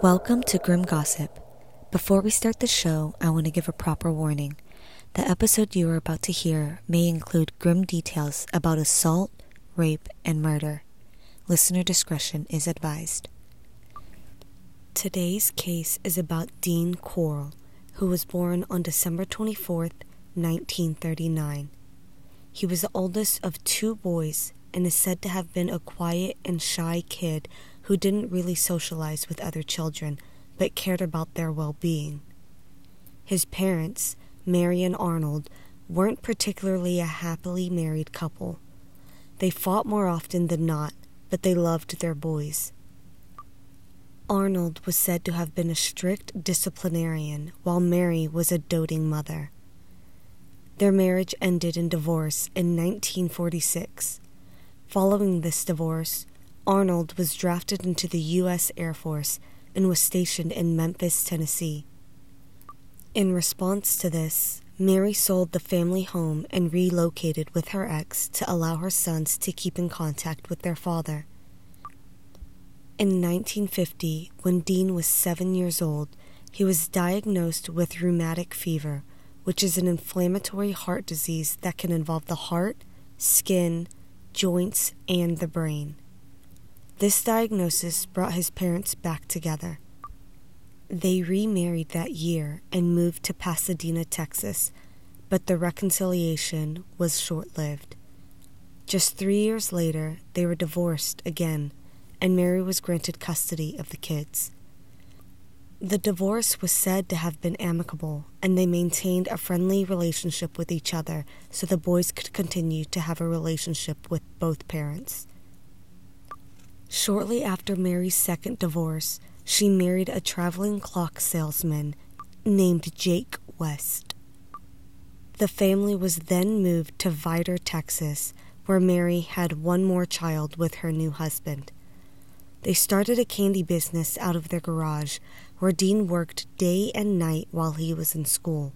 Welcome to Grim Gossip. Before we start the show, I want to give a proper warning. The episode you are about to hear may include grim details about assault, rape, and murder. Listener discretion is advised. Today's case is about Dean Corll, who was born on December 24th, 1939. He was the oldest of two boys and is said to have been a quiet and shy kid who didn't really socialize with other children but cared about their well being. His parents, Mary and Arnold, weren't particularly a happily married couple. They fought more often than not, but they loved their boys. Arnold was said to have been a strict disciplinarian, while Mary was a doting mother. Their marriage ended in divorce in 1946. Following this divorce, Arnold was drafted into the U.S. Air Force and was stationed in Memphis, Tennessee. In response to this, Mary sold the family home and relocated with her ex to allow her sons to keep in contact with their father. In 1950, when Dean was seven years old, he was diagnosed with rheumatic fever, which is an inflammatory heart disease that can involve the heart, skin, joints, and the brain. This diagnosis brought his parents back together. They remarried that year and moved to Pasadena, Texas, but the reconciliation was short lived. Just three years later, they were divorced again, and Mary was granted custody of the kids. The divorce was said to have been amicable, and they maintained a friendly relationship with each other so the boys could continue to have a relationship with both parents. Shortly after Mary's second divorce, she married a traveling clock salesman named Jake West. The family was then moved to Vidor, Texas, where Mary had one more child with her new husband. They started a candy business out of their garage, where Dean worked day and night while he was in school.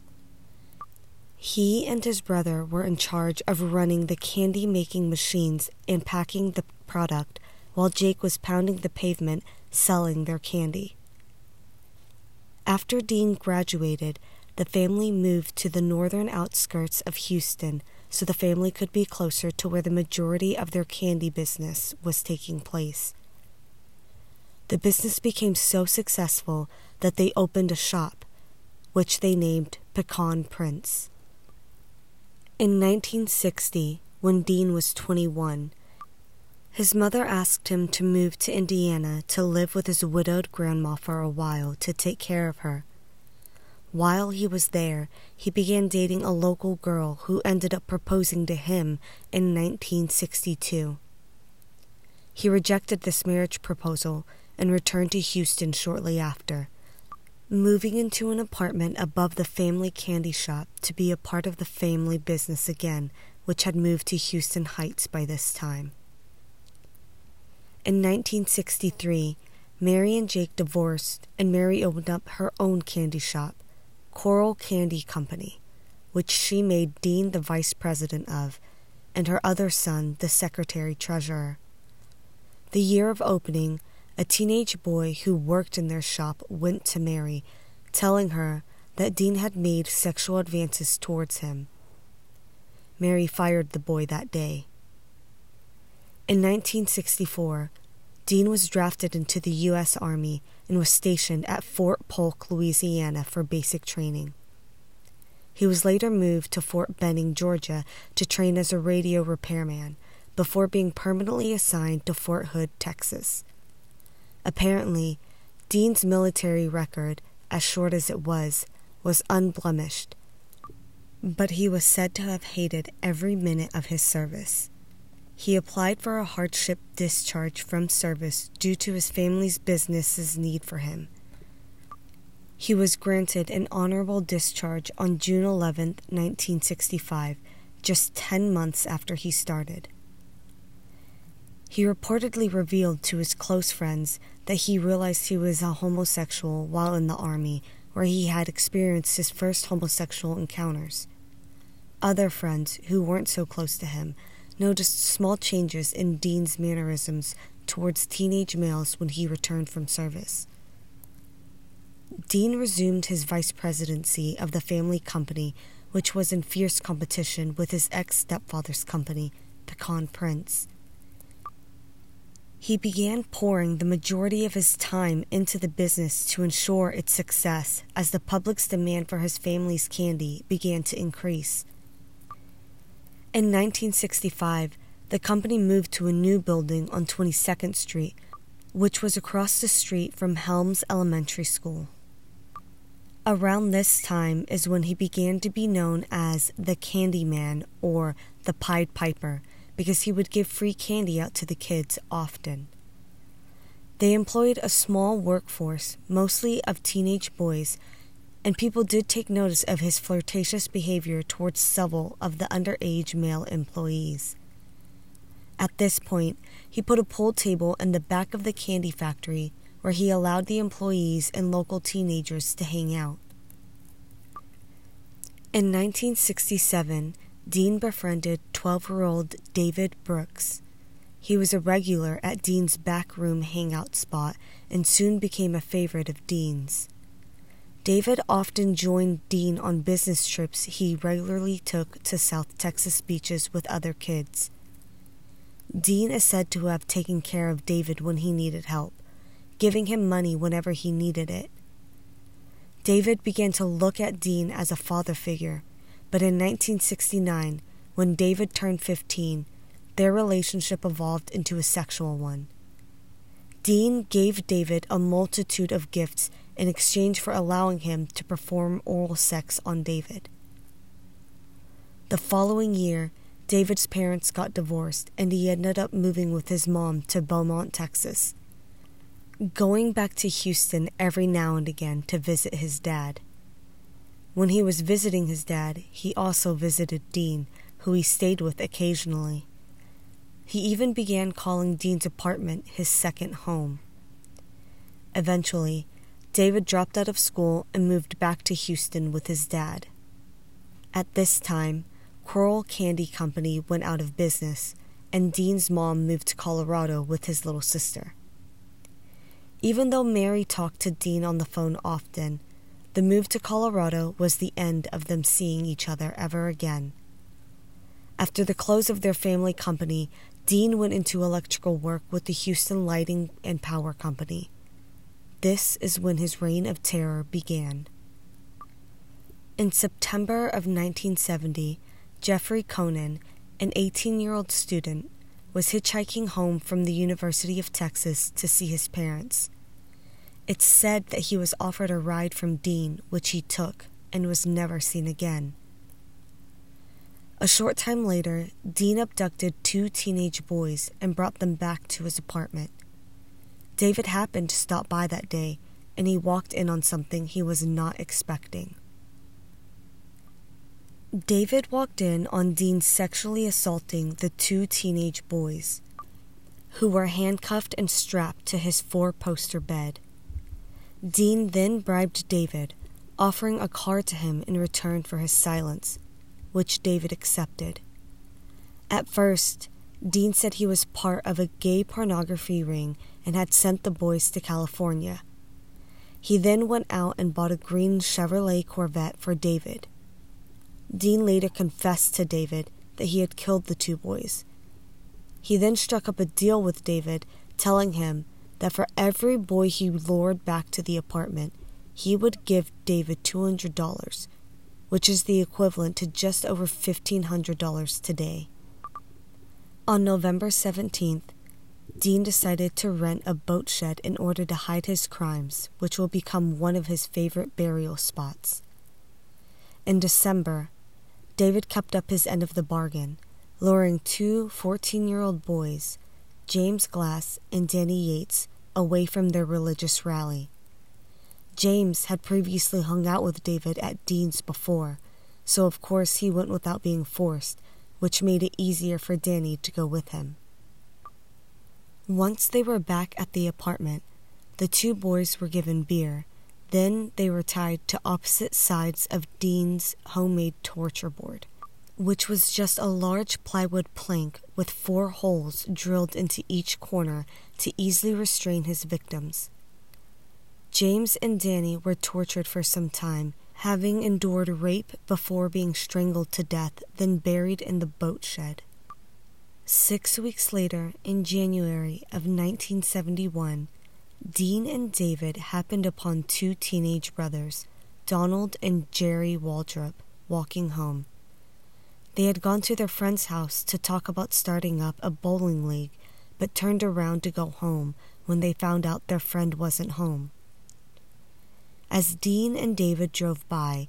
He and his brother were in charge of running the candy making machines and packing the product while Jake was pounding the pavement selling their candy. After Dean graduated, the family moved to the northern outskirts of Houston so the family could be closer to where the majority of their candy business was taking place. The business became so successful that they opened a shop, which they named Pecan Prince. In 1960, when Dean was 21, his mother asked him to move to Indiana to live with his widowed grandma for a while to take care of her. While he was there, he began dating a local girl who ended up proposing to him in 1962. He rejected this marriage proposal and returned to Houston shortly after, moving into an apartment above the family candy shop to be a part of the family business again, which had moved to Houston Heights by this time. In 1963, Mary and Jake divorced, and Mary opened up her own candy shop, Corll Candy Company, which she made Dean the vice president of, and her other son the secretary treasurer. The year of opening, a teenage boy who worked in their shop went to Mary, telling her that Dean had made sexual advances towards him. Mary fired the boy that day. In 1964, Dean was drafted into the U.S. Army and was stationed at Fort Polk, Louisiana for basic training. He was later moved to Fort Benning, Georgia to train as a radio repairman before being permanently assigned to Fort Hood, Texas. Apparently, Dean's military record, as short as it was, was unblemished, but he was said to have hated every minute of his service. He applied for a hardship discharge from service due to his family's business's need for him. He was granted an honorable discharge on June 11, 1965, just 10 months after he started. He reportedly revealed to his close friends that he realized he was a homosexual while in the Army, where he had experienced his first homosexual encounters. Other friends, who weren't so close to him, noticed small changes in Dean's mannerisms towards teenage males when he returned from service. Dean resumed his vice presidency of the family company, which was in fierce competition with his ex stepfather's company, Pecan Prince. He began pouring the majority of his time into the business to ensure its success as the public's demand for his family's candy began to increase. In 1965, the company moved to a new building on 22nd Street, which was across the street from Helms Elementary School. Around this time is when he began to be known as the Candy Man or the Pied Piper because he would give free candy out to the kids often. They employed a small workforce, mostly of teenage boys, and people did take notice of his flirtatious behavior towards several of the underage male employees. At this point, he put a pool table in the back of the candy factory where he allowed the employees and local teenagers to hang out. In 1967, Dean befriended 12 year old David Brooks. He was a regular at Dean's backroom hangout spot and soon became a favorite of Dean's. David often joined Dean on business trips he regularly took to South Texas beaches with other kids. Dean is said to have taken care of David when he needed help, giving him money whenever he needed it. David began to look at Dean as a father figure but in 1969, when David turned 15, their relationship evolved into a sexual one. Dean gave David a multitude of gifts in exchange for allowing him to perform oral sex on David. The following year, David's parents got divorced and he ended up moving with his mom to Beaumont, Texas, going back to Houston every now and again to visit his dad. When he was visiting his dad, he also visited Dean, who he stayed with occasionally. He even began calling Dean's apartment his second home. Eventually, David dropped out of school and moved back to Houston with his dad. At this time, Corll Candy Company went out of business, and Dean's mom moved to Colorado with his little sister. Even though Mary talked to Dean on the phone often, the move to Colorado was the end of them seeing each other ever again. After the close of their family company, Dean went into electrical work with the Houston Lighting and Power Company. This is when his reign of terror began. In September of 1970, Jeffrey Konen, an 18 year old student, was hitchhiking home from the University of Texas to see his parents. It's said that he was offered a ride from Dean, which he took, and was never seen again. A short time later, Dean abducted two teenage boys and brought them back to his apartment. David happened to stop by that day, and he walked in on something he was not expecting. David walked in on Dean sexually assaulting the two teenage boys, who were handcuffed and strapped to his four poster bed. Dean then bribed David, offering a car to him in return for his silence, which David accepted. At first, Dean said he was part of a gay pornography ring and had sent the boys to California. He then went out and bought a green Chevrolet Corvette for David. Dean later confessed to David that he had killed the two boys. He then struck up a deal with David, telling him that for every boy he lured back to the apartment, he would give David $200, which is the equivalent to just over $1,500 today. On November 17th, Dean decided to rent a boat shed in order to hide his crimes, which will become one of his favorite burial spots. In December, David kept up his end of the bargain, luring two 14 year old boys, James Glass and Danny Yates, away from their religious rally. James had previously hung out with David at Dean's before, so of course he went without being forced, which made it easier for Danny to go with him. Once they were back at the apartment, the two boys were given beer. Then they were tied to opposite sides of Dean's homemade torture board which was just a large plywood plank with four holes drilled into each corner to easily restrain his victims. James and Danny were tortured for some time, having endured rape before being strangled to death, then buried in the boat shed. Six weeks later, in January of 1971, Dean and David happened upon two teenage brothers, Donald and Jerry Waldrop, walking home. They had gone to their friend's house to talk about starting up a bowling league, but turned around to go home when they found out their friend wasn't home. As Dean and David drove by,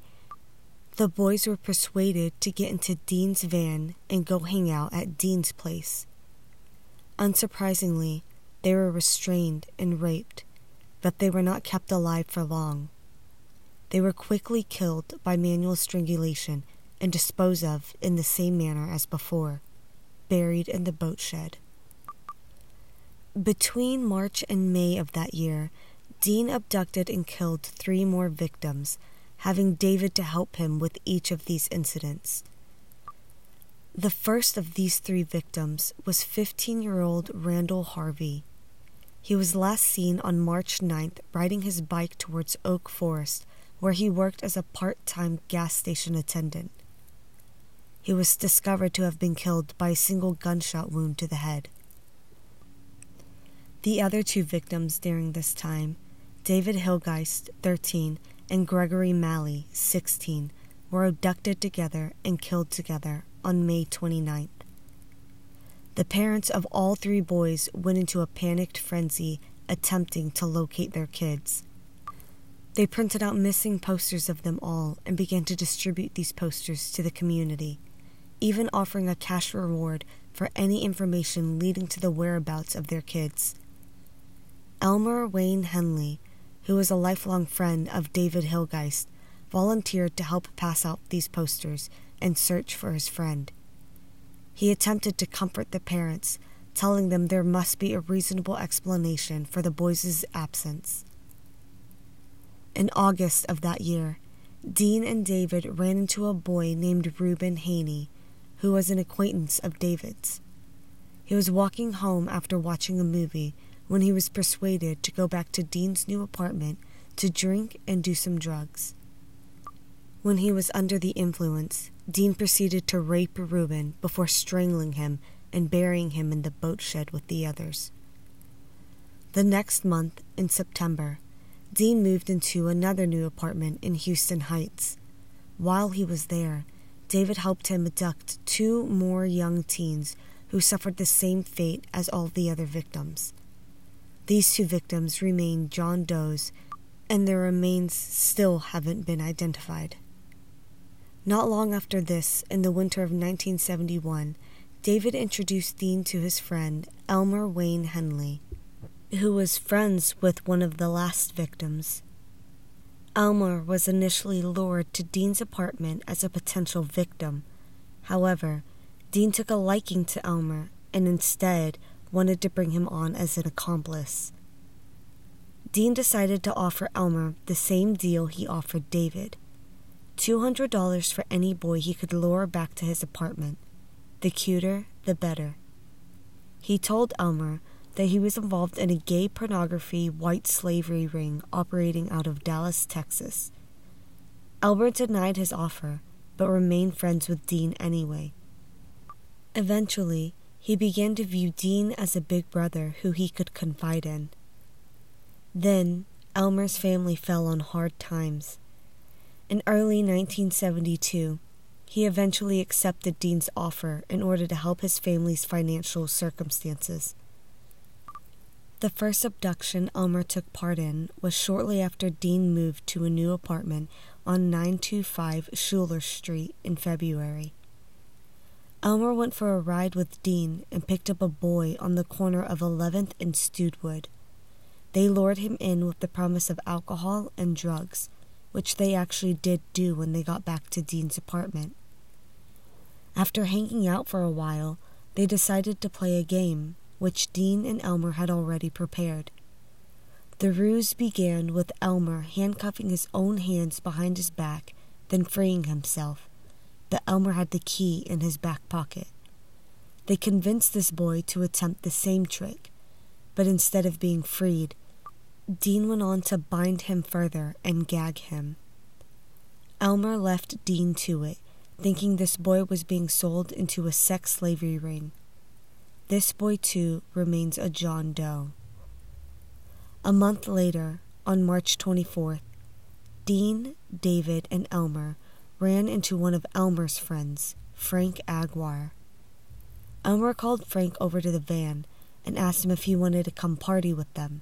the boys were persuaded to get into Dean's van and go hang out at Dean's place. Unsurprisingly, they were restrained and raped, but they were not kept alive for long. They were quickly killed by manual strangulation and disposed of in the same manner as before, buried in the boat shed. Between March and May of that year, Dean abducted and killed three more victims having David to help him with each of these incidents. The first of these three victims was 15 year old Randall Harvey. He was last seen on March 9th riding his bike towards Oak Forest, where he worked as a part time gas station attendant. He was discovered to have been killed by a single gunshot wound to the head. The other two victims during this time, David Hilgeist, 13, and Gregory Malley, 16, were abducted together and killed together on May 29th. The parents of all three boys went into a panicked frenzy attempting to locate their kids. They printed out missing posters of them all and began to distribute these posters to the community, even offering a cash reward for any information leading to the whereabouts of their kids. Elmer Wayne Henley who was a lifelong friend of David Hilgeist, volunteered to help pass out these posters and search for his friend. He attempted to comfort the parents, telling them there must be a reasonable explanation for the boys' absence. In August of that year, Dean and David ran into a boy named Ruben Haney, who was an acquaintance of David's. He was walking home after watching a movie when he was persuaded to go back to Dean's new apartment to drink and do some drugs. When he was under the influence, Dean proceeded to rape Ruben before strangling him and burying him in the boat shed with the others. The next month, in September, Dean moved into another new apartment in Houston Heights. While he was there, David helped him abduct two more young teens who suffered the same fate as all the other victims. These two victims remain John Doe's, and their remains still haven't been identified. Not long after this, in the winter of 1971, David introduced Dean to his friend, Elmer Wayne Henley, who was friends with one of the last victims. Elmer was initially lured to Dean's apartment as a potential victim. However, Dean took a liking to Elmer and instead wanted to bring him on as an accomplice. Dean decided to offer Elmer the same deal he offered David $200 for any boy he could lure back to his apartment. The cuter, the better. He told Elmer that he was involved in a gay pornography white slavery ring operating out of Dallas, Texas. Elmer denied his offer, but remained friends with Dean anyway. Eventually, he began to view Dean as a big brother who he could confide in. Then, Elmer's family fell on hard times. In early 1972, he eventually accepted Dean's offer in order to help his family's financial circumstances. The first abduction Elmer took part in was shortly after Dean moved to a new apartment on 925 Schuler Street in February. Elmer went for a ride with Dean and picked up a boy on the corner of 11th and Studewood. They lured him in with the promise of alcohol and drugs, which they actually did do when they got back to Dean's apartment. After hanging out for a while, they decided to play a game, which Dean and Elmer had already prepared. The ruse began with Elmer handcuffing his own hands behind his back, then freeing himself that Elmer had the key in his back pocket. They convinced this boy to attempt the same trick, but instead of being freed, Dean went on to bind him further and gag him. Elmer left Dean to it, thinking this boy was being sold into a sex slavery ring. This boy, too, remains a John Doe. A month later, on March 24th, Dean, David, and Elmer ran into one of Elmer's friends, Frank Aguirre. Elmer called Frank over to the van and asked him if he wanted to come party with them.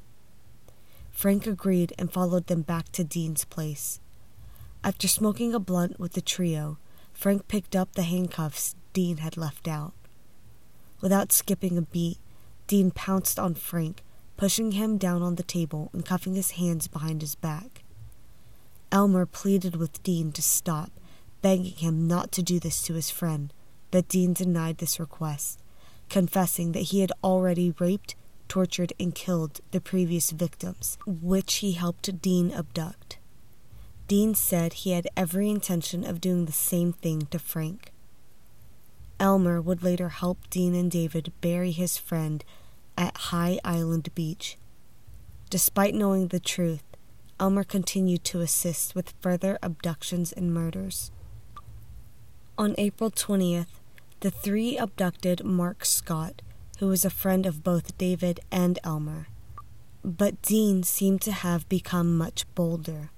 Frank agreed and followed them back to Dean's place. After smoking a blunt with the trio, Frank picked up the handcuffs Dean had left out. Without skipping a beat, Dean pounced on Frank, pushing him down on the table and cuffing his hands behind his back. Elmer pleaded with Dean to stop, begging him not to do this to his friend, but Dean denied this request, confessing that he had already raped, tortured, and killed the previous victims, which he helped Dean abduct. Dean said he had every intention of doing the same thing to Frank. Elmer would later help Dean and David bury his friend at High Island Beach. Despite knowing the truth, Elmer continued to assist with further abductions and murders. On April 20th, the three abducted Mark Scott, who was a friend of both David and Elmer. But Dean seemed to have become much bolder.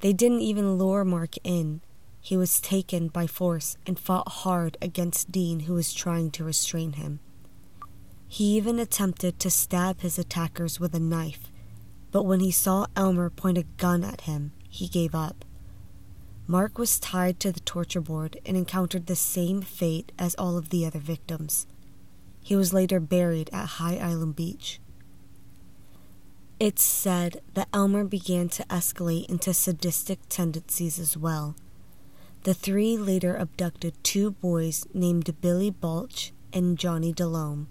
They didn't even lure Mark in. He was taken by force and fought hard against Dean, who was trying to restrain him. He even attempted to stab his attackers with a knife, but when he saw Elmer point a gun at him, he gave up. Mark was tied to the torture board and encountered the same fate as all of the other victims. He was later buried at High Island Beach. It's said that Elmer began to escalate into sadistic tendencies as well. The three later abducted two boys named Billy Baulch and Johnny DeLome.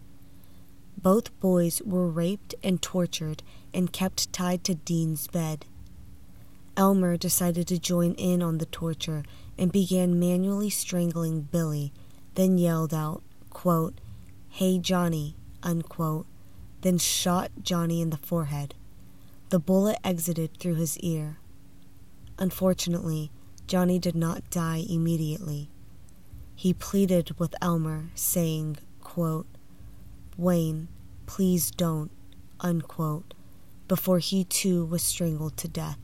Both boys were raped and tortured and kept tied to Dean's bed. Elmer decided to join in on the torture and began manually strangling Billy, then yelled out, quote, Hey Johnny, unquote, then shot Johnny in the forehead. The bullet exited through his ear. Unfortunately, Johnny did not die immediately. He pleaded with Elmer, saying, quote, Wayne, please don't, unquote, before he too was strangled to death.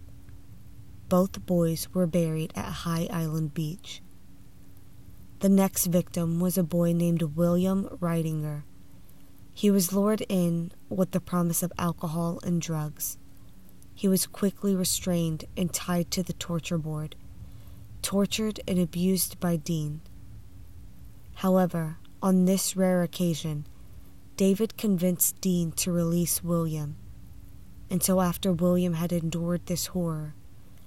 Both boys were buried at High Island Beach. The next victim was a boy named William Ridinger. He was lured in with the promise of alcohol and drugs. He was quickly restrained and tied to the torture board, tortured and abused by Dean. However, on this rare occasion, David convinced Dean to release William. Until after William had endured this horror,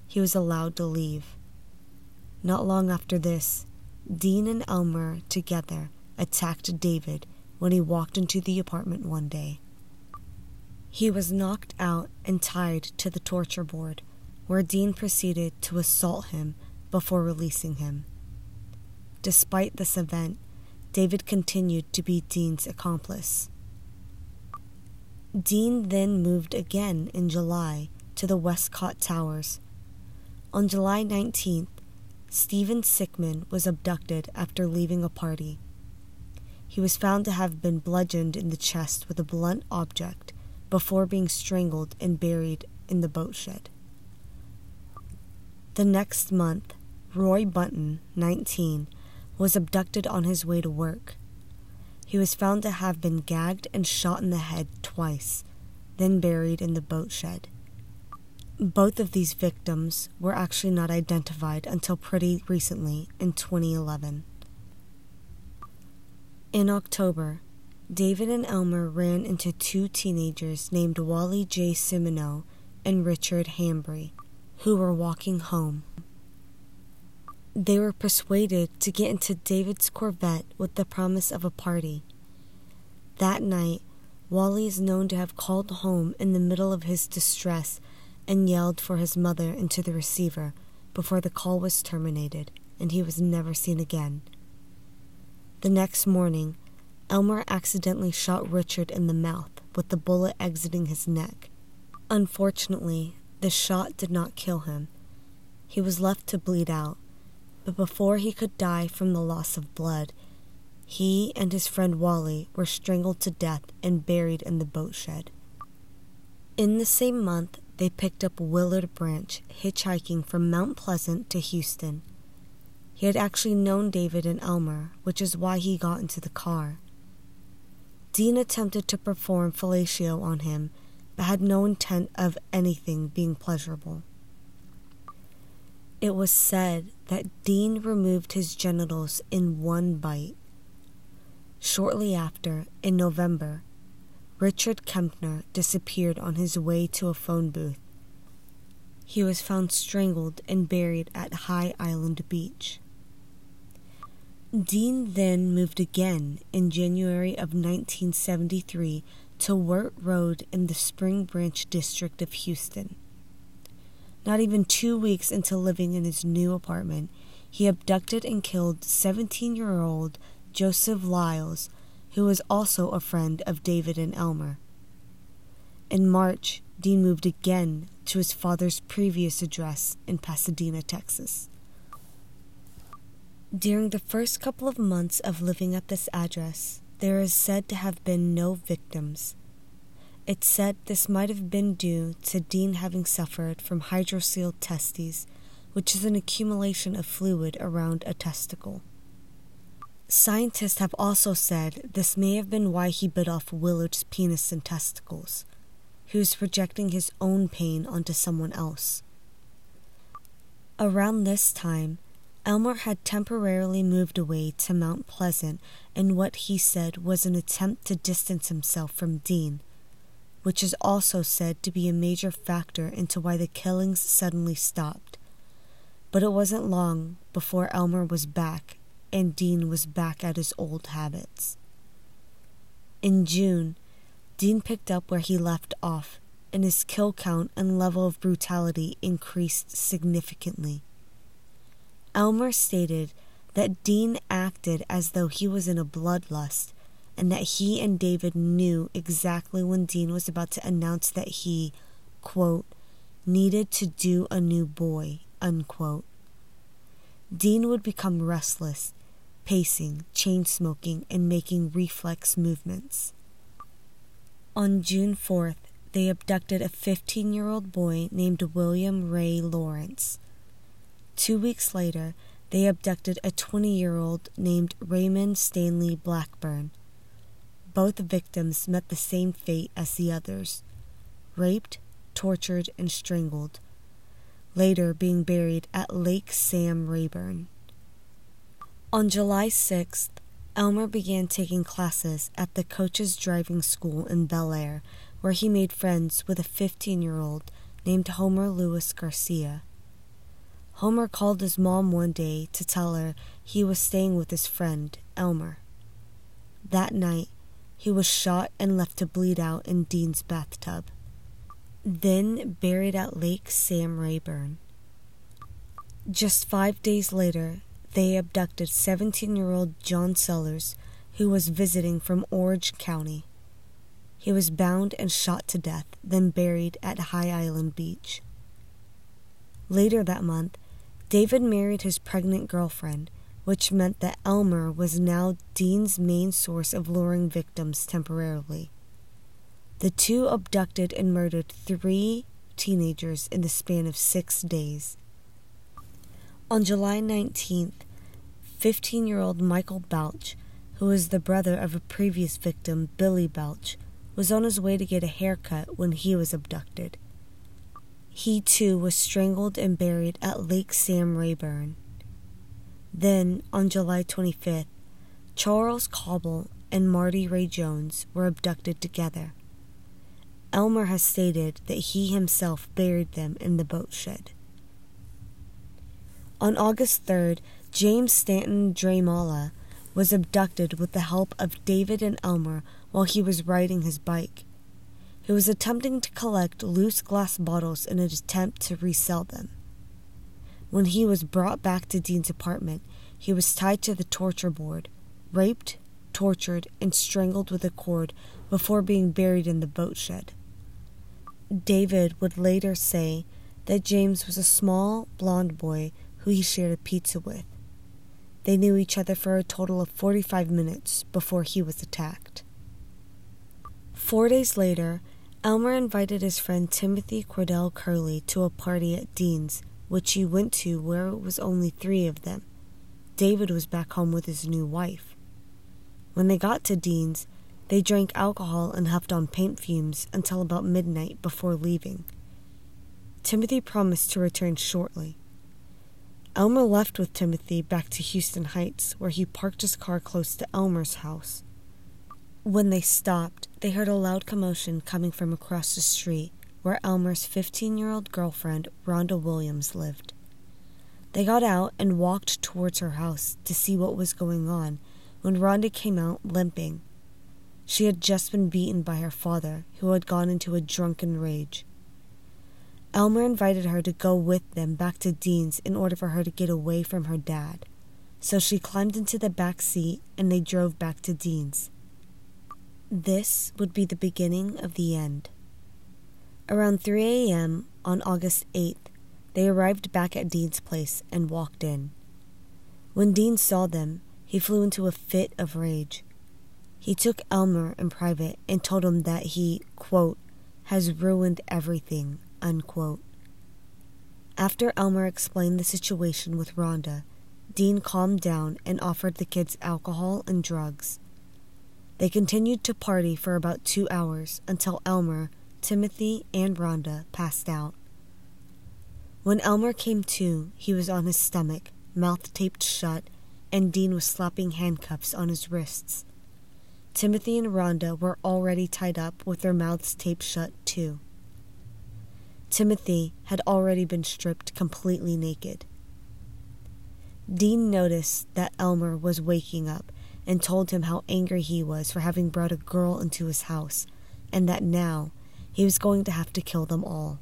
he was allowed to leave. Not long after this, Dean and Elmer together attacked David when he walked into the apartment one day. He was knocked out and tied to the torture board, where Dean proceeded to assault him before releasing him. Despite this event, David continued to be Dean's accomplice. Dean then moved again in July to the Westcott Towers. On July 19th, Stephen Sickman was abducted after leaving a party. He was found to have been bludgeoned in the chest with a blunt object before being strangled and buried in the boat shed. The next month, Roy Bunton, 19, was abducted on his way to work. He was found to have been gagged and shot in the head twice, then buried in the boat shed. Both of these victims were actually not identified until pretty recently in 2011. In October, David and Elmer ran into two teenagers named Wally J. Simoneaux and Richard Hembree, who were walking home. They were persuaded to get into David's Corvette with the promise of a party. That night, Wally is known to have called home in the middle of his distress and yelled for his mother into the receiver before the call was terminated and he was never seen again. The next morning, Elmer accidentally shot Richard in the mouth with the bullet exiting his neck. Unfortunately, the shot did not kill him. He was left to bleed out, but before he could die from the loss of blood, he and his friend Wally were strangled to death and buried in the boat shed. In the same month, they picked up Willard Branch hitchhiking from Mount Pleasant to Houston. He had actually known David and Elmer, which is why he got into the car. Dean attempted to perform fellatio on him, but had no intent of anything being pleasurable. It was said that Dean removed his genitals in one bite. Shortly after, in November, Richard Kepner disappeared on his way to a phone booth. He was found strangled and buried at High Island Beach. Dean then moved again in January of 1973 to Wirt Road in the Spring Branch district of Houston. Not even two weeks into living in his new apartment, he abducted and killed 17 year old Joseph Lyles, who was also a friend of David and Elmer. In March, Dean moved again to his father's previous address in Pasadena, Texas. During the first couple of months of living at this address, there is said to have been no victims. It's said this might have been due to Dean having suffered from hydrocele testes, which is an accumulation of fluid around a testicle. Scientists have also said this may have been why he bit off Willard's penis and testicles. He was projecting his own pain onto someone else. Around this time, Elmer had temporarily moved away to Mount Pleasant in what he said was an attempt to distance himself from Dean which is also said to be a major factor into why the killings suddenly stopped. But it wasn't long before Elmer was back and Dean was back at his old habits. In June, Dean picked up where he left off, and his kill count and level of brutality increased significantly. Elmer stated that Dean acted as though he was in a bloodlust and that he and David knew exactly when Dean was about to announce that he, quote, needed to do a new boy, unquote. Dean would become restless, pacing, chain smoking, and making reflex movements. On June 4th, they abducted a 15 year old boy named William Ray Lawrence. Two weeks later, they abducted a 20 year old named Raymond Stanley Blackburn. Both victims met the same fate as the others raped, tortured, and strangled, later being buried at Lake Sam Rayburn. On July 6th, Elmer began taking classes at the coach's driving school in Bellaire, where he made friends with a 15 year old named Homer Lewis Garcia. Homer called his mom one day to tell her he was staying with his friend, Elmer. That night, he was shot and left to bleed out in Dean's bathtub, then buried at Lake Sam Rayburn. Just five days later, they abducted 17 year old John Sellers, who was visiting from Orange County. He was bound and shot to death, then buried at High Island Beach. Later that month, David married his pregnant girlfriend, which meant that Elmer was now Dean's main source of luring victims temporarily. The two abducted and murdered three teenagers in the span of six days. On July 19th, 15 year old Michael Baulch, who was the brother of a previous victim, Billy Baulch, was on his way to get a haircut when he was abducted. He too was strangled and buried at Lake Sam Rayburn. Then, on July 25th, Charles Cobble and Marty Ray Jones were abducted together. Elmer has stated that he himself buried them in the boat shed. On August 3rd, James Stanton Dreymala was abducted with the help of David and Elmer while he was riding his bike. He was attempting to collect loose glass bottles in an attempt to resell them. When he was brought back to Dean's apartment, he was tied to the torture board, raped, tortured, and strangled with a cord before being buried in the boat shed. David would later say that James was a small, blond boy who he shared a pizza with. They knew each other for a total of 45 minutes before he was attacked. Four days later, Elmer invited his friend Timothy Cordell Kerley to a party at Dean's, which he went to where it was only three of them. David was back home with his new wife. When they got to Dean's, they drank alcohol and huffed on paint fumes until about midnight before leaving. Timothy promised to return shortly. Elmer left with Timothy back to Houston Heights, where he parked his car close to Elmer's house. When they stopped, they heard a loud commotion coming from across the street, where Elmer's 15 year old girlfriend, Rhonda Williams, lived. They got out and walked towards her house to see what was going on when Rhonda came out limping. She had just been beaten by her father, who had gone into a drunken rage. Elmer invited her to go with them back to Dean's in order for her to get away from her dad. So she climbed into the back seat and they drove back to Dean's. This would be the beginning of the end. Around 3 a.m. on August 8th, they arrived back at Dean's place and walked in. When Dean saw them, he flew into a fit of rage. He took Elmer in private and told him that he, quote, has ruined everything, unquote. After Elmer explained the situation with Rhonda, Dean calmed down and offered the kids alcohol and drugs. They continued to party for about two hours until Elmer, Timothy, and Rhonda passed out. When Elmer came to, he was on his stomach, mouth taped shut, and Dean was slapping handcuffs on his wrists. Timothy and Rhonda were already tied up with their mouths taped shut, too. Timothy had already been stripped completely naked. Dean noticed that Elmer was waking up and told him how angry he was for having brought a girl into his house and that now he was going to have to kill them all.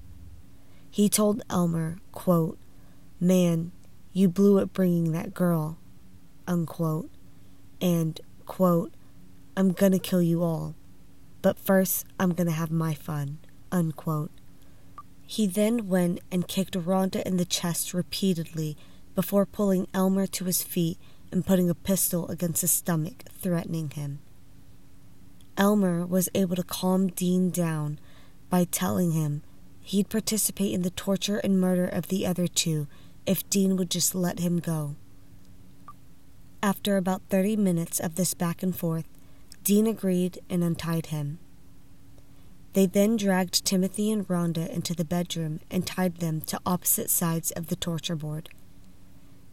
He told Elmer, quote, Man, you blew it bringing that girl, unquote, and, quote, I'm gonna kill you all. But first, I'm gonna have my fun. Unquote. He then went and kicked Rhonda in the chest repeatedly before pulling Elmer to his feet and putting a pistol against his stomach, threatening him. Elmer was able to calm Dean down by telling him he'd participate in the torture and murder of the other two if Dean would just let him go. After about 30 minutes of this back and forth, Dean agreed and untied him. They then dragged Timothy and Rhonda into the bedroom and tied them to opposite sides of the torture board.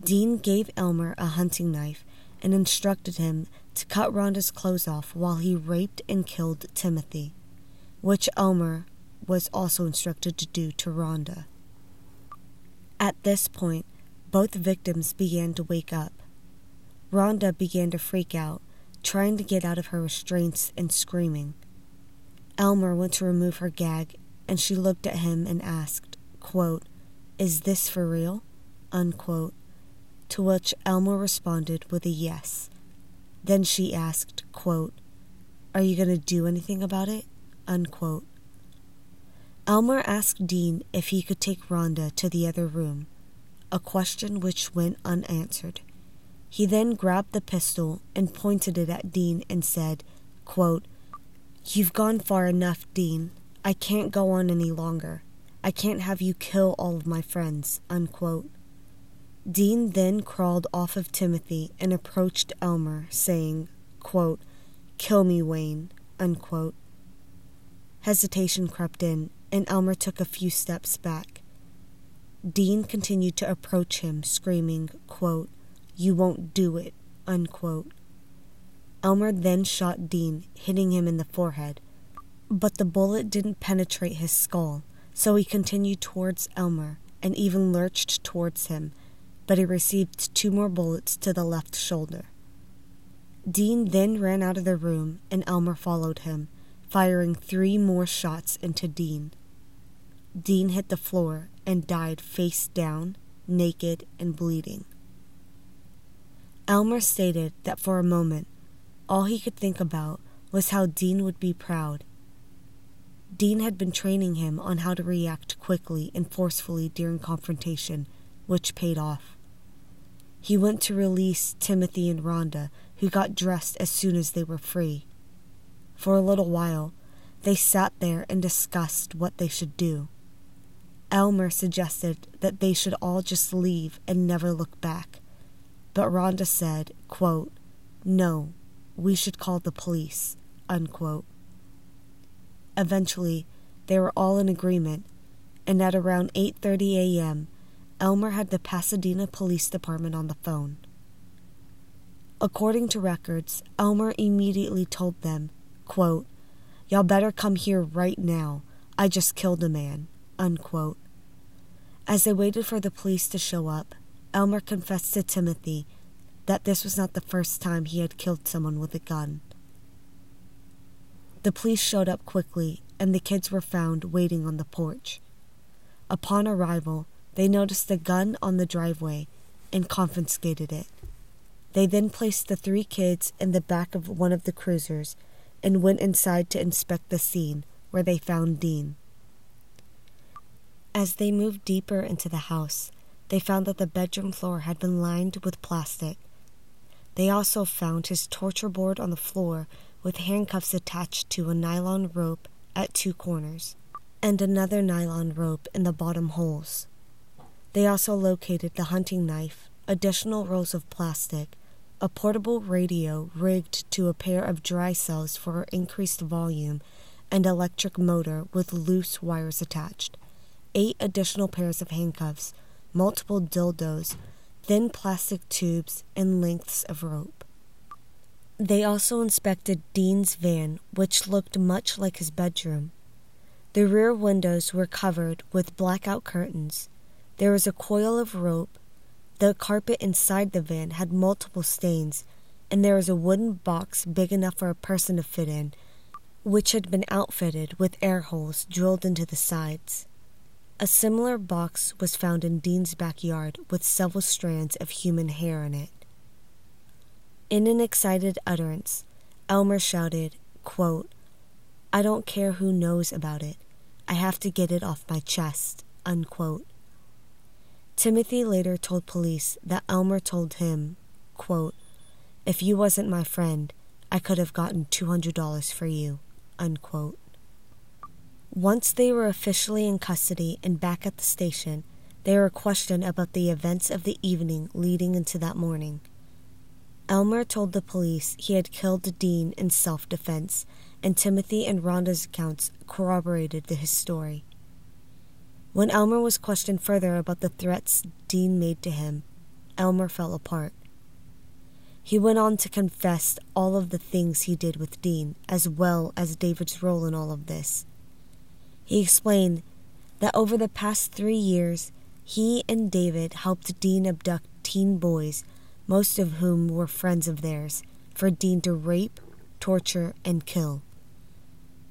Dean gave Elmer a hunting knife and instructed him to cut Rhonda's clothes off while he raped and killed Timothy, which Elmer was also instructed to do to Rhonda. At this point, both victims began to wake up. Rhonda began to freak out trying to get out of her restraints and screaming. Elmer went to remove her gag, and she looked at him and asked, quote, Is this for real? Unquote. To which Elmer responded with a yes. Then she asked, quote, Are you going to do anything about it? Unquote. Elmer asked Dean if he could take Rhonda to the other room, a question which went unanswered. He then grabbed the pistol and pointed it at Dean and said, quote, You've gone far enough, Dean. I can't go on any longer. I can't have you kill all of my friends. Unquote. Dean then crawled off of Timothy and approached Elmer, saying, quote, Kill me, Wayne. Unquote. Hesitation crept in, and Elmer took a few steps back. Dean continued to approach him, screaming, quote, you won't do it. Unquote. Elmer then shot Dean, hitting him in the forehead. But the bullet didn't penetrate his skull, so he continued towards Elmer and even lurched towards him, but he received two more bullets to the left shoulder. Dean then ran out of the room and Elmer followed him, firing three more shots into Dean. Dean hit the floor and died face down, naked and bleeding. Elmer stated that for a moment, all he could think about was how Dean would be proud. Dean had been training him on how to react quickly and forcefully during confrontation, which paid off. He went to release Timothy and Rhonda, who got dressed as soon as they were free. For a little while, they sat there and discussed what they should do. Elmer suggested that they should all just leave and never look back. But Rhonda said, quote, No, we should call the police. Unquote. Eventually, they were all in agreement, and at around 8:30 a.m., Elmer had the Pasadena Police Department on the phone. According to records, Elmer immediately told them, quote, Y'all better come here right now. I just killed a man. Unquote. As they waited for the police to show up, Elmer confessed to Timothy that this was not the first time he had killed someone with a gun. The police showed up quickly, and the kids were found waiting on the porch. Upon arrival, they noticed the gun on the driveway and confiscated it. They then placed the three kids in the back of one of the cruisers and went inside to inspect the scene, where they found Dean. As they moved deeper into the house, they found that the bedroom floor had been lined with plastic. They also found his torture board on the floor with handcuffs attached to a nylon rope at two corners, and another nylon rope in the bottom holes. They also located the hunting knife, additional rolls of plastic, a portable radio rigged to a pair of dry cells for increased volume, and electric motor with loose wires attached eight additional pairs of handcuffs, multiple dildos, thin plastic tubes, and lengths of rope. They also inspected Dean's van, which looked much like his bedroom. The rear windows were covered with blackout curtains. There was a coil of rope. The carpet inside the van had multiple stains, and there was a wooden box big enough for a person to fit in, which had been outfitted with air holes drilled into the sides. A similar box was found in Dean's backyard with several strands of human hair in it. In an excited utterance, Elmer shouted, quote, I don't care who knows about it. I have to get it off my chest. Unquote. Timothy later told police that Elmer told him, quote, If you wasn't my friend, I could have gotten $200 for you. Unquote. Once they were officially in custody and back at the station, they were questioned about the events of the evening leading into that morning. Elmer told the police he had killed Dean in self defense, and Timothy and Rhonda's accounts corroborated his story. When Elmer was questioned further about the threats Dean made to him, Elmer fell apart. He went on to confess all of the things he did with Dean, as well as David's role in all of this. He explained that over the past three years, he and David helped Dean abduct teen boys, most of whom were friends of theirs, for Dean to rape, torture, and kill.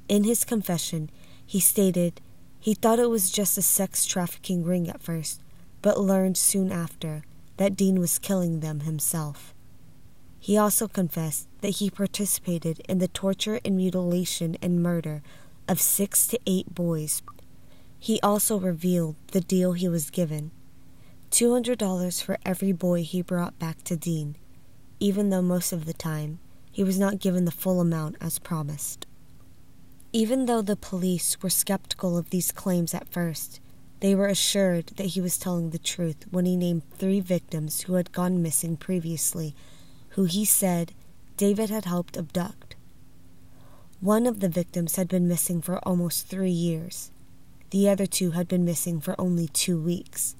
In his confession, he stated he thought it was just a sex trafficking ring at first, but learned soon after that Dean was killing them himself. He also confessed that he participated in the torture and mutilation and murder of six to eight boys. He also revealed the deal he was given $200 for every boy he brought back to Dean, even though most of the time he was not given the full amount as promised. Even though the police were skeptical of these claims at first, they were assured that he was telling the truth when he named three victims who had gone missing previously, who he said David had helped abduct. One of the victims had been missing for almost three years. The other two had been missing for only two weeks.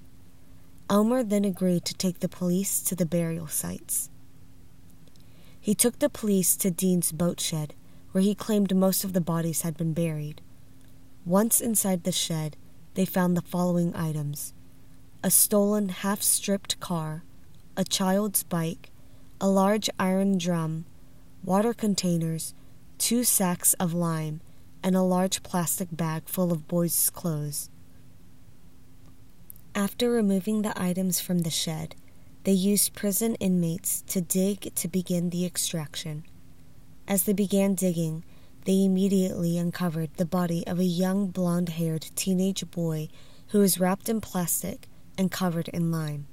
Elmer then agreed to take the police to the burial sites. He took the police to Dean's boat shed, where he claimed most of the bodies had been buried. Once inside the shed, they found the following items a stolen half stripped car, a child's bike, a large iron drum, water containers, two sacks of lime, and a large plastic bag full of boys' clothes. After removing the items from the shed, they used prison inmates to dig to begin the extraction. As they began digging, they immediately uncovered the body of a young blond haired teenage boy who was wrapped in plastic and covered in lime.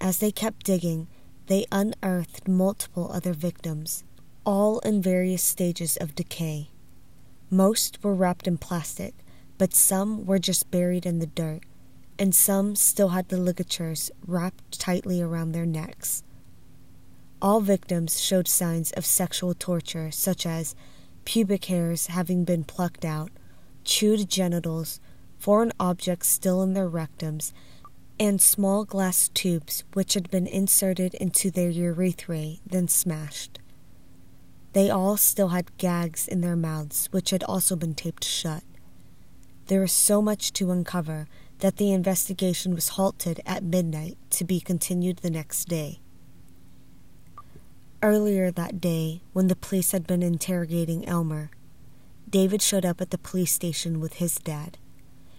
As they kept digging, they unearthed multiple other victims, all in various stages of decay. Most were wrapped in plastic, but some were just buried in the dirt, and some still had the ligatures wrapped tightly around their necks. All victims showed signs of sexual torture, such as pubic hairs having been plucked out, chewed genitals, foreign objects still in their rectums, and small glass tubes which had been inserted into their urethrae, then smashed. They all still had gags in their mouths, which had also been taped shut. There was so much to uncover that the investigation was halted at midnight to be continued the next day. Earlier that day, when the police had been interrogating Elmer, David showed up at the police station with his dad.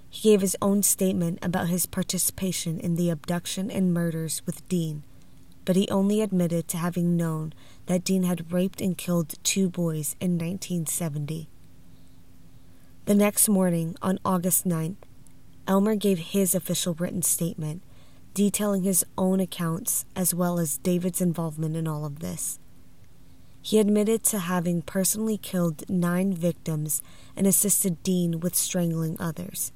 He gave his own statement about his participation in the abduction and murders with Dean, but he only admitted to having known that Dean had raped and killed two boys in 1970. The next morning, on August 9th, Elmer gave his official written statement detailing his own accounts as well as David's involvement in all of this. He admitted to having personally killed nine victims and assisted Dean with strangling others.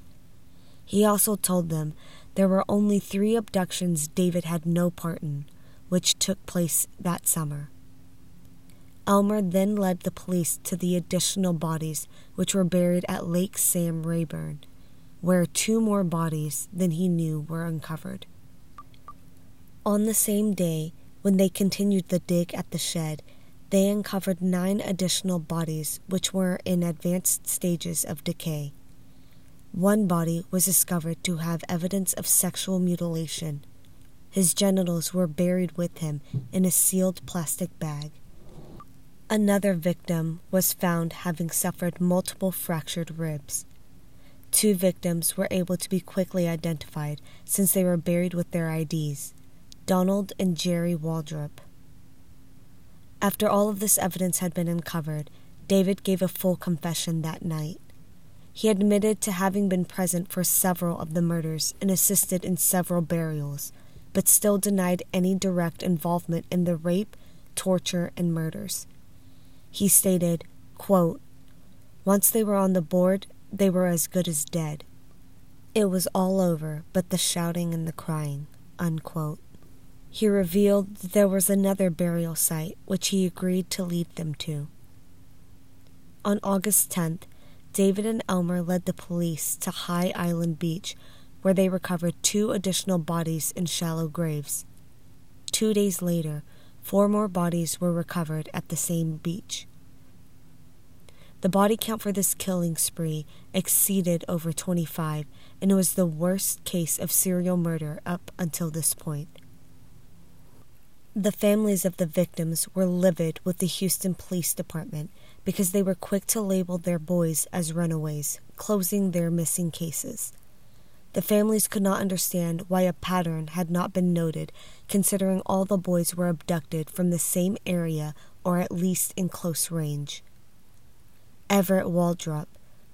He also told them there were only three abductions David had no part in, which took place that summer. Elmer then led the police to the additional bodies which were buried at Lake Sam Rayburn, where two more bodies than he knew were uncovered. On the same day, when they continued the dig at the shed, they uncovered nine additional bodies which were in advanced stages of decay. One body was discovered to have evidence of sexual mutilation. His genitals were buried with him in a sealed plastic bag. Another victim was found having suffered multiple fractured ribs. Two victims were able to be quickly identified since they were buried with their IDs. Donald and Jerry Waldrop. After all of this evidence had been uncovered, David gave a full confession that night. He admitted to having been present for several of the murders and assisted in several burials, but still denied any direct involvement in the rape, torture, and murders. He stated, quote, Once they were on the board, they were as good as dead. It was all over but the shouting and the crying. Unquote. He revealed that there was another burial site which he agreed to lead them to. On August 10th, David and Elmer led the police to High Island Beach, where they recovered two additional bodies in shallow graves. Two days later, four more bodies were recovered at the same beach. The body count for this killing spree exceeded over 25, and it was the worst case of serial murder up until this point. The families of the victims were livid with the Houston Police Department because they were quick to label their boys as runaways, closing their missing cases. The families could not understand why a pattern had not been noted, considering all the boys were abducted from the same area or at least in close range. Everett Waldrop,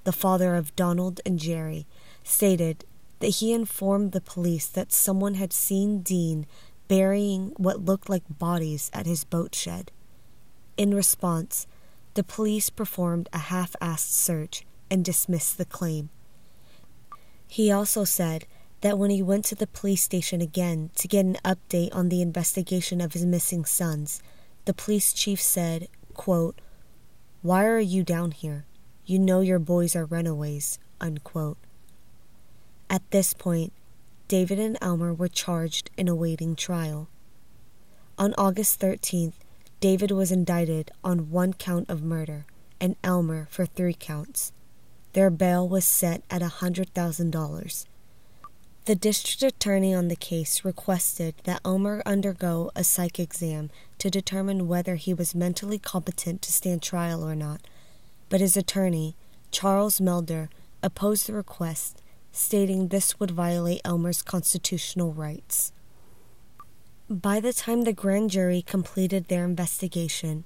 the father of Donald and Jerry, stated that he informed the police that someone had seen Dean burying what looked like bodies at his boat shed. In response, the police performed a half assed search and dismissed the claim. He also said that when he went to the police station again to get an update on the investigation of his missing sons, the police chief said, quote, Why are you down here? You know your boys are runaways. Unquote. At this point, David and Elmer were charged and awaiting trial. On August 13th, David was indicted on one count of murder and Elmer for three counts. Their bail was set at a $100,000. The district attorney on the case requested that Elmer undergo a psych exam to determine whether he was mentally competent to stand trial or not, but his attorney, Charles Melder, opposed the request stating this would violate Elmer's constitutional rights. By the time the grand jury completed their investigation,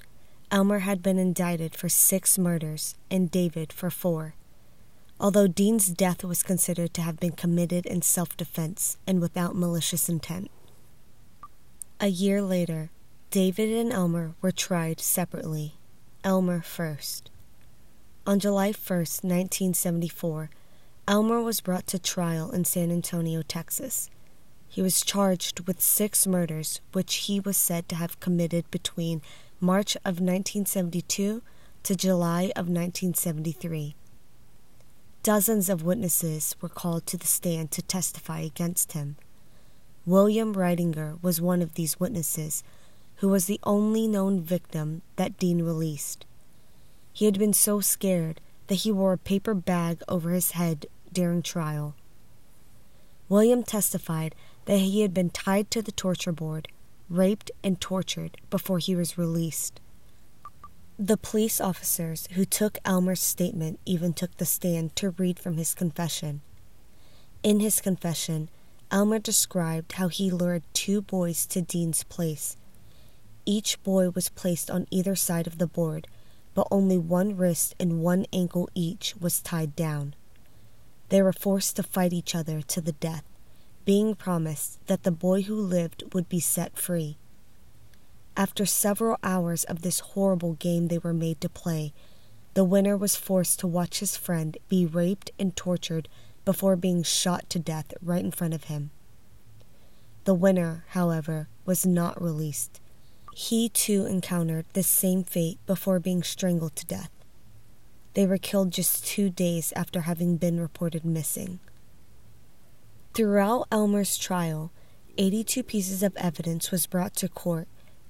Elmer had been indicted for six murders and David for four. Although Dean's death was considered to have been committed in self defense and without malicious intent. A year later, David and Elmer were tried separately, Elmer first. On July 1, 1974, Elmer was brought to trial in San Antonio, Texas. He was charged with six murders, which he was said to have committed between March of 1972 to July of 1973. Dozens of witnesses were called to the stand to testify against him. William Ridinger was one of these witnesses, who was the only known victim that Dean released. He had been so scared that he wore a paper bag over his head during trial. William testified that he had been tied to the torture board, raped, and tortured before he was released. The police officers who took Elmer's statement even took the stand to read from his confession. In his confession, Elmer described how he lured two boys to Dean's place. Each boy was placed on either side of the board but only one wrist and one ankle each was tied down. They were forced to fight each other to the death, being promised that the boy who lived would be set free. After several hours of this horrible game they were made to play, the winner was forced to watch his friend be raped and tortured before being shot to death right in front of him. The winner, however, was not released he too encountered the same fate before being strangled to death. They were killed just two days after having been reported missing. Throughout Elmer's trial, 82 pieces of evidence was brought to court,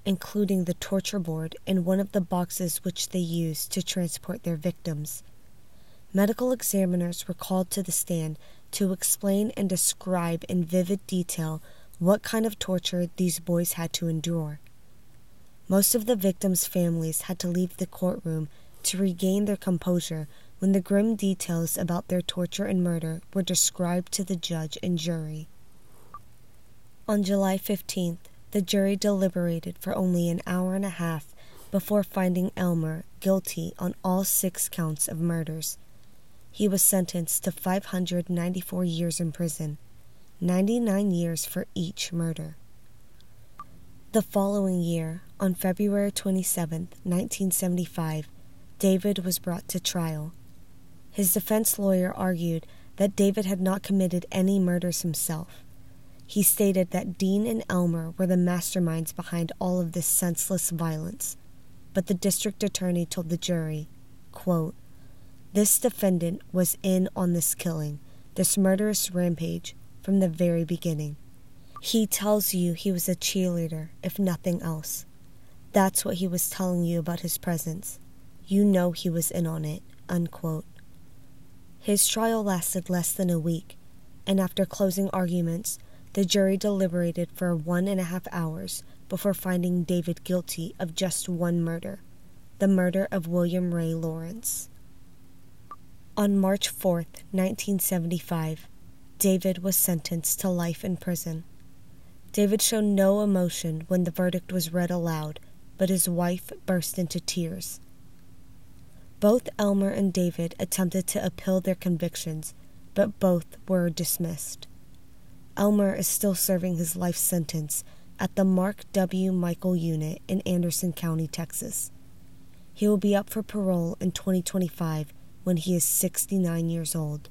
including the torture board and one of the boxes which they used to transport their victims. Medical examiners were called to the stand to explain and describe in vivid detail what kind of torture these boys had to endure. Most of the victims' families had to leave the courtroom to regain their composure when the grim details about their torture and murder were described to the judge and jury. On July 15th, the jury deliberated for only an hour and a half before finding Elmer guilty on all six counts of murders. He was sentenced to 594 years in prison, 99 years for each murder. The following year, on February 27, 1975, David was brought to trial. His defense lawyer argued that David had not committed any murders himself. He stated that Dean and Elmer were the masterminds behind all of this senseless violence. But the district attorney told the jury, quote, This defendant was in on this killing, this murderous rampage, from the very beginning. He tells you he was a cheerleader, if nothing else. That's what he was telling you about his presence. You know he was in on it. Unquote. His trial lasted less than a week, and after closing arguments, the jury deliberated for one and a half hours before finding David guilty of just one murder the murder of William Ray Lawrence. On March 4, 1975, David was sentenced to life in prison. David showed no emotion when the verdict was read aloud, but his wife burst into tears. Both Elmer and David attempted to appeal their convictions, but both were dismissed. Elmer is still serving his life sentence at the Mark W. Michael Unit in Anderson County, Texas. He will be up for parole in 2025 when he is 69 years old.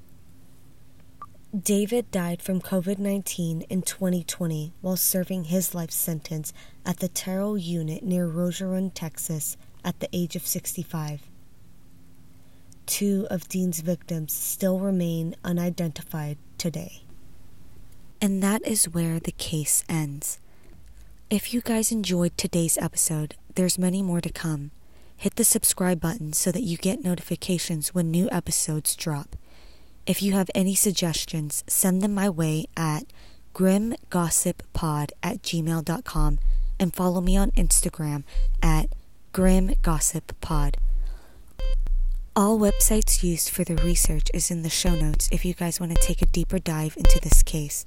David died from COVID 19 in 2020 while serving his life sentence at the Terrell Unit near Rosharon, Texas, at the age of 65. Two of Dean's victims still remain unidentified today. And that is where the case ends. If you guys enjoyed today's episode, there's many more to come. Hit the subscribe button so that you get notifications when new episodes drop. If you have any suggestions, send them my way at grimgossippod at gmail.com and follow me on Instagram at grimgossippod. All websites used for the research is in the show notes if you guys want to take a deeper dive into this case.